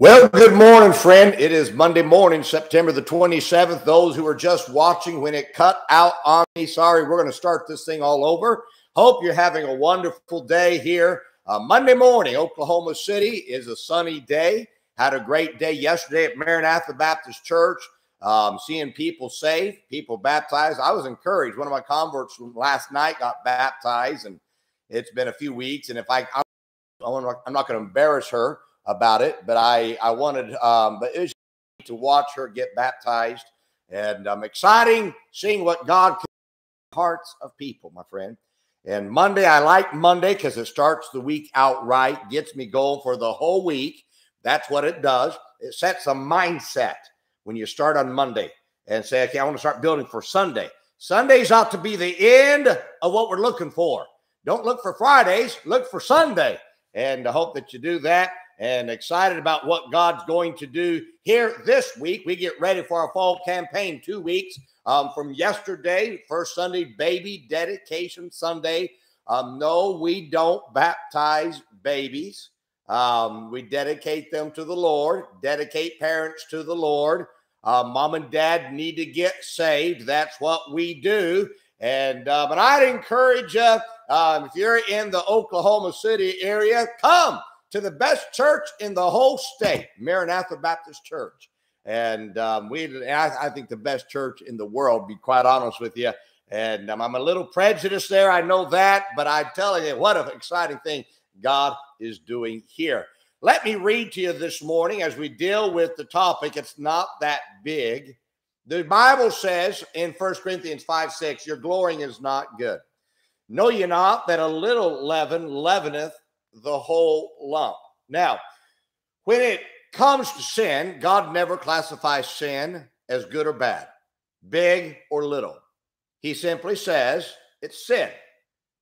Well, good morning, friend. It is Monday morning, September the 27th. Those who are just watching when it cut out on me, sorry, we're going to start this thing all over. Hope you're having a wonderful day here. Uh, Monday morning, Oklahoma City is a sunny day. Had a great day yesterday at Maranatha Baptist Church, um, seeing people saved, people baptized. I was encouraged. One of my converts from last night got baptized, and it's been a few weeks. And if I, I'm, I'm not going to embarrass her about it, but I I wanted um, but it was to watch her get baptized, and um, exciting seeing what God can do hearts of people, my friend. And Monday, I like Monday because it starts the week out right, gets me going for the whole week. That's what it does. It sets a mindset when you start on Monday and say, okay, I want to start building for Sunday. Sundays ought to be the end of what we're looking for. Don't look for Fridays, look for Sunday. And I hope that you do that and excited about what God's going to do here this week. We get ready for our fall campaign two weeks um, from yesterday, first Sunday, baby dedication Sunday. Um, no, we don't baptize babies. Um, we dedicate them to the Lord, dedicate parents to the Lord. Uh, mom and dad need to get saved. That's what we do. And uh, but I'd encourage you uh, if you're in the Oklahoma City area, come to the best church in the whole state, Maranatha Baptist Church. And um, we, I, I, think the best church in the world, be quite honest with you. And um, I'm a little prejudiced there. I know that, but I'm telling you, what an exciting thing God is doing here. Let me read to you this morning as we deal with the topic. It's not that big. The Bible says in First Corinthians 5 6, your glorying is not good. Know ye not that a little leaven leaveneth the whole lump. Now, when it comes to sin, God never classifies sin as good or bad, big or little. He simply says it's sin.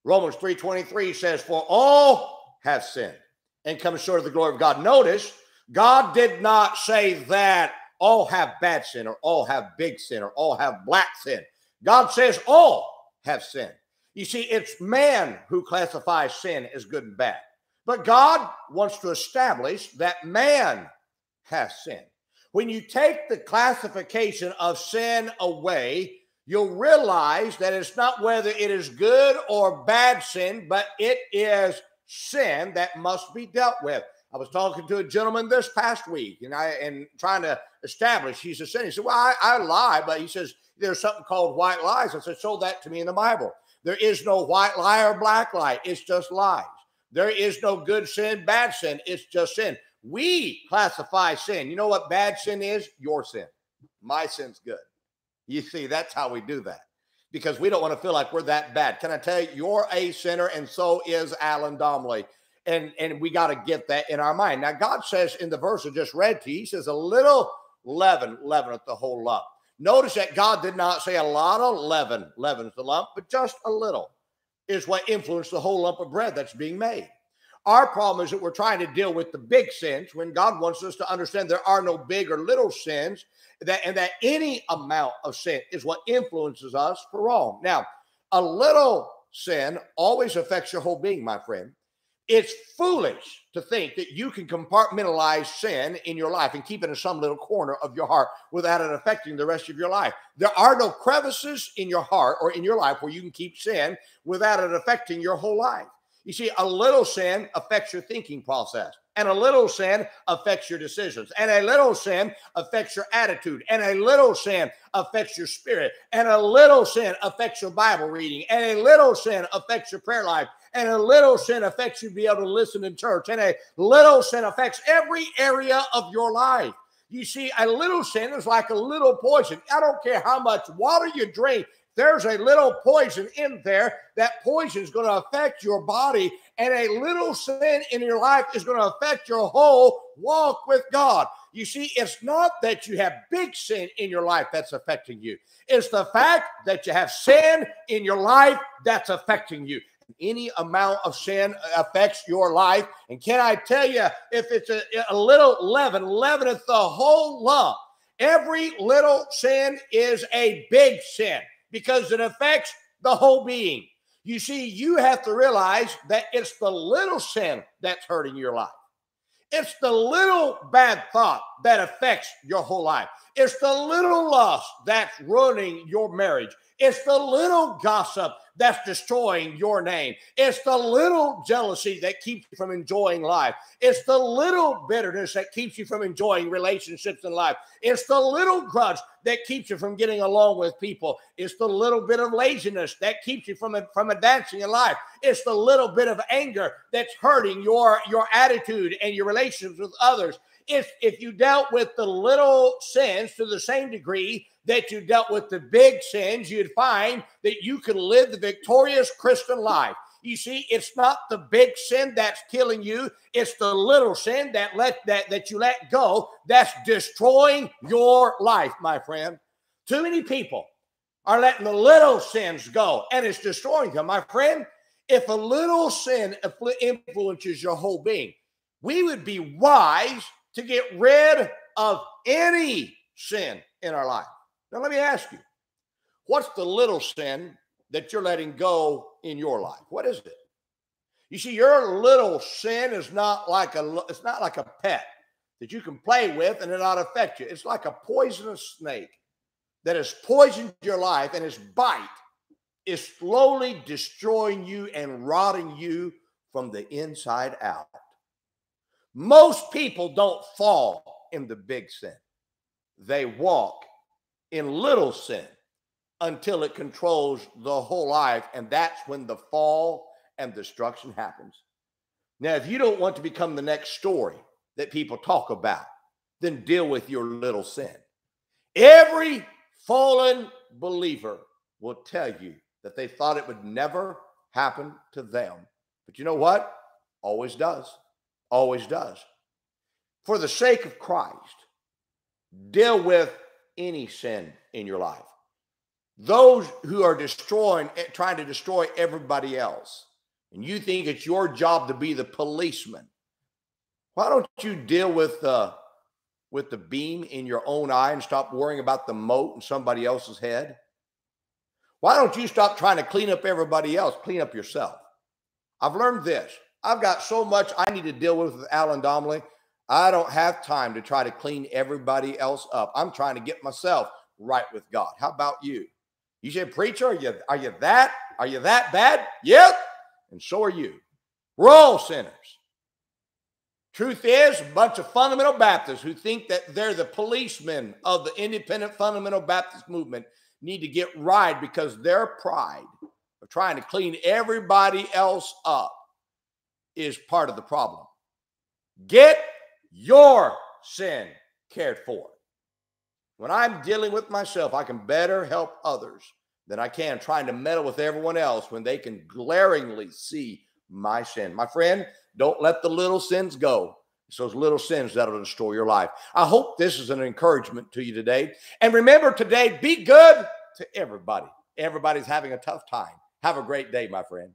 Romans 3:23 says, For all have sinned and come short of the glory of God. Notice, God did not say that all have bad sin or all have big sin or all have black sin. God says all have sinned. You see, it's man who classifies sin as good and bad. But God wants to establish that man has sinned. When you take the classification of sin away, you'll realize that it's not whether it is good or bad sin, but it is sin that must be dealt with. I was talking to a gentleman this past week, and I and trying to establish he's a sin. He said, "Well, I, I lie," but he says there's something called white lies. I said, "Show that to me in the Bible." There is no white lie or black lie. It's just lies. There is no good sin, bad sin. It's just sin. We classify sin. You know what bad sin is? Your sin. My sin's good. You see, that's how we do that because we don't want to feel like we're that bad. Can I tell you, you're a sinner, and so is Alan Domley. And, and we got to get that in our mind. Now, God says in the verse I just read to you, He says, a little leaven leaveneth the whole lump. Notice that God did not say a lot of leaven leavens the lump, but just a little is what influenced the whole lump of bread that's being made. Our problem is that we're trying to deal with the big sins when God wants us to understand there are no big or little sins, that and that any amount of sin is what influences us for wrong. Now, a little sin always affects your whole being, my friend. It's foolish to think that you can compartmentalize sin in your life and keep it in some little corner of your heart without it affecting the rest of your life. There are no crevices in your heart or in your life where you can keep sin without it affecting your whole life. You see, a little sin affects your thinking process, and a little sin affects your decisions, and a little sin affects your attitude, and a little sin affects your spirit, and a little sin affects your Bible reading, and a little sin affects your prayer life, and a little sin affects you to be able to listen in church, and a little sin affects every area of your life. You see, a little sin is like a little poison. I don't care how much water you drink, there's a little poison in there. That poison is going to affect your body, and a little sin in your life is going to affect your whole walk with God. You see, it's not that you have big sin in your life that's affecting you, it's the fact that you have sin in your life that's affecting you any amount of sin affects your life. And can I tell you, if it's a, a little leaven, leaveneth the whole lump. Every little sin is a big sin because it affects the whole being. You see, you have to realize that it's the little sin that's hurting your life. It's the little bad thought that affects your whole life. It's the little lust that's ruining your marriage. It's the little gossip that's destroying your name. It's the little jealousy that keeps you from enjoying life. It's the little bitterness that keeps you from enjoying relationships in life. It's the little grudge that keeps you from getting along with people. It's the little bit of laziness that keeps you from, from advancing in life. It's the little bit of anger that's hurting your, your attitude and your relationships with others. If, if you dealt with the little sins to the same degree that you dealt with the big sins, you'd find that you can live the victorious Christian life. You see, it's not the big sin that's killing you, it's the little sin that let that that you let go that's destroying your life, my friend. Too many people are letting the little sins go and it's destroying them, my friend. If a little sin influences your whole being, we would be wise to get rid of any sin in our life. Now, let me ask you what's the little sin that you're letting go in your life? What is it? You see, your little sin is not like a it's not like a pet that you can play with and it not affect you. It's like a poisonous snake that has poisoned your life and its bite is slowly destroying you and rotting you from the inside out. Most people don't fall in the big sin. They walk in little sin until it controls the whole life. And that's when the fall and destruction happens. Now, if you don't want to become the next story that people talk about, then deal with your little sin. Every fallen believer will tell you that they thought it would never happen to them. But you know what? Always does. Always does. For the sake of Christ, deal with any sin in your life. Those who are destroying, eh, trying to destroy everybody else, and you think it's your job to be the policeman, why don't you deal with the with the beam in your own eye and stop worrying about the mote in somebody else's head? Why don't you stop trying to clean up everybody else? Clean up yourself. I've learned this. I've got so much I need to deal with with Alan Domley. I don't have time to try to clean everybody else up. I'm trying to get myself right with God. How about you? You say, preacher, are you are you that? Are you that bad? Yep. And so are you. We're all sinners. Truth is, a bunch of fundamental Baptists who think that they're the policemen of the independent fundamental Baptist movement need to get right because their pride of trying to clean everybody else up is part of the problem. Get your sin cared for. When I'm dealing with myself, I can better help others than I can trying to meddle with everyone else when they can glaringly see my sin. My friend, don't let the little sins go. It's those little sins that'll destroy your life. I hope this is an encouragement to you today. And remember today, be good to everybody. Everybody's having a tough time. Have a great day, my friend.